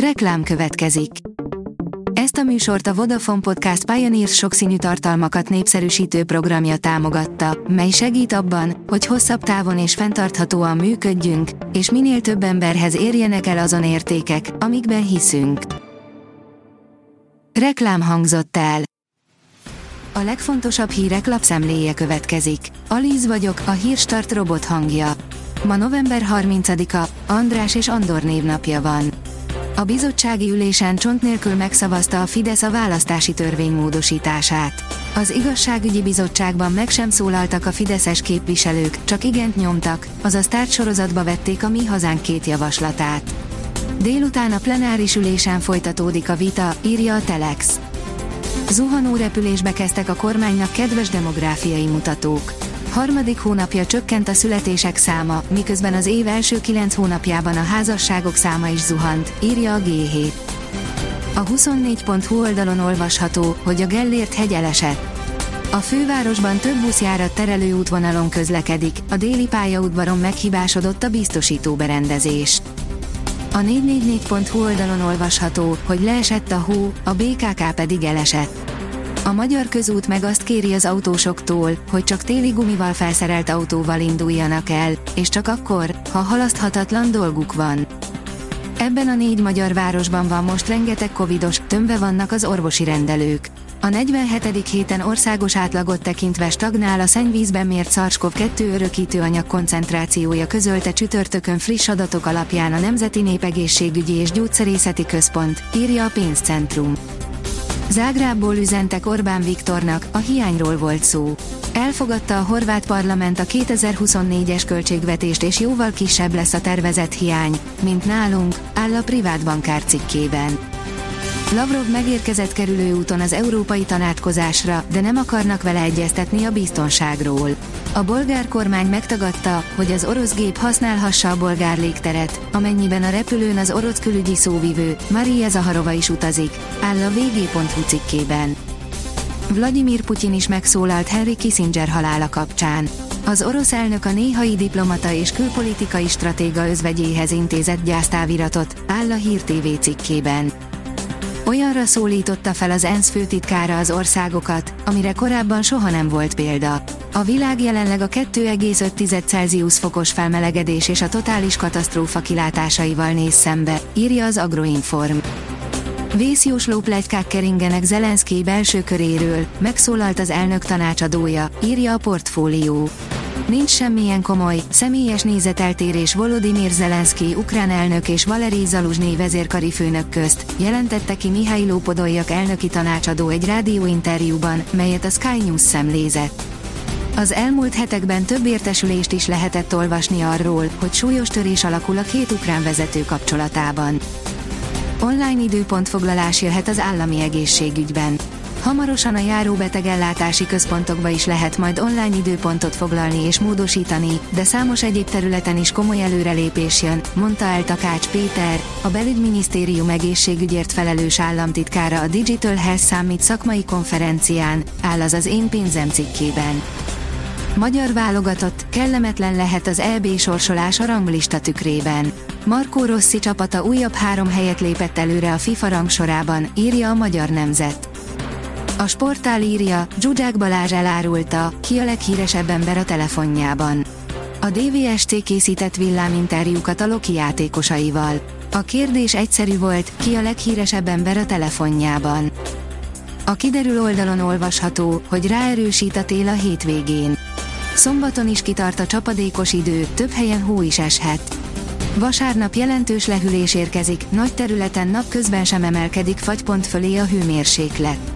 Reklám következik. Ezt a műsort a Vodafone Podcast Pioneers sokszínű tartalmakat népszerűsítő programja támogatta, mely segít abban, hogy hosszabb távon és fenntarthatóan működjünk, és minél több emberhez érjenek el azon értékek, amikben hiszünk. Reklám hangzott el. A legfontosabb hírek lapszemléje következik. Alíz vagyok, a hírstart robot hangja. Ma november 30-a, András és Andor névnapja van. A bizottsági ülésen csont nélkül megszavazta a Fidesz a választási törvény módosítását. Az igazságügyi bizottságban meg sem szólaltak a fideszes képviselők, csak igent nyomtak, azaz tárgysorozatba vették a Mi Hazánk két javaslatát. Délután a plenáris ülésen folytatódik a vita, írja a Telex. Zuhanó repülésbe kezdtek a kormánynak kedves demográfiai mutatók harmadik hónapja csökkent a születések száma, miközben az év első kilenc hónapjában a házasságok száma is zuhant, írja a G7. A 24.hu oldalon olvasható, hogy a Gellért hegy elesett. A fővárosban több buszjárat terelő útvonalon közlekedik, a déli pályaudvaron meghibásodott a biztosító berendezés. A 444.hu oldalon olvasható, hogy leesett a hó, a BKK pedig elesett. A magyar közút meg azt kéri az autósoktól, hogy csak téli gumival felszerelt autóval induljanak el, és csak akkor, ha halaszthatatlan dolguk van. Ebben a négy magyar városban van most rengeteg covidos, tömve vannak az orvosi rendelők. A 47. héten országos átlagot tekintve stagnál a szennyvízben mért SARS-CoV-2 örökítőanyag koncentrációja közölte csütörtökön friss adatok alapján a Nemzeti Népegészségügyi és Gyógyszerészeti Központ, írja a pénzcentrum. Zágrábból üzentek Orbán Viktornak, a hiányról volt szó. Elfogadta a horvát parlament a 2024-es költségvetést és jóval kisebb lesz a tervezett hiány, mint nálunk, áll a privát bankár cikkében. Lavrov megérkezett kerülő úton az európai tanácskozásra, de nem akarnak vele egyeztetni a biztonságról. A bolgár kormány megtagadta, hogy az orosz gép használhassa a bolgár légteret, amennyiben a repülőn az orosz külügyi szóvivő, Maria Zaharova is utazik, áll a vg.hu cikkében. Vladimir Putyin is megszólalt Henry Kissinger halála kapcsán. Az orosz elnök a néhai diplomata és külpolitikai stratéga özvegyéhez intézett gyásztáviratot, áll a Hír TV cikkében. Olyanra szólította fel az ENSZ főtitkára az országokat, amire korábban soha nem volt példa. A világ jelenleg a 2,5 Celsius fokos felmelegedés és a totális katasztrófa kilátásaival néz szembe, írja az Agroinform. Vészjósló plegykák keringenek Zelenszky belső köréről, megszólalt az elnök tanácsadója, írja a portfólió. Nincs semmilyen komoly, személyes nézeteltérés Volodymyr Zelenszky ukrán elnök és Valerij Zaluzsnyi vezérkari főnök közt, jelentette ki Mihály Lópodolyak elnöki tanácsadó egy rádióinterjúban, melyet a Sky News szemlézett. Az elmúlt hetekben több értesülést is lehetett olvasni arról, hogy súlyos törés alakul a két ukrán vezető kapcsolatában. Online időpont foglalás jöhet az állami egészségügyben. Hamarosan a járóbetegellátási központokba is lehet majd online időpontot foglalni és módosítani, de számos egyéb területen is komoly előrelépés jön, mondta el Takács Péter, a belügyminisztérium egészségügyért felelős államtitkára a Digital Health Summit szakmai konferencián, áll az az én pénzem cikkében. Magyar válogatott, kellemetlen lehet az EB sorsolás a ranglista tükrében. Markó Rossi csapata újabb három helyet lépett előre a FIFA rangsorában, írja a Magyar Nemzet. A sportál írja, Zsuzsák Balázs elárulta, ki a leghíresebb ember a telefonjában. A DVSC készített villáminterjúkat a Loki játékosaival. A kérdés egyszerű volt, ki a leghíresebb ember a telefonjában. A kiderül oldalon olvasható, hogy ráerősít a tél a hétvégén. Szombaton is kitart a csapadékos idő, több helyen hó is eshet. Vasárnap jelentős lehűlés érkezik, nagy területen napközben sem emelkedik fagypont fölé a hőmérséklet.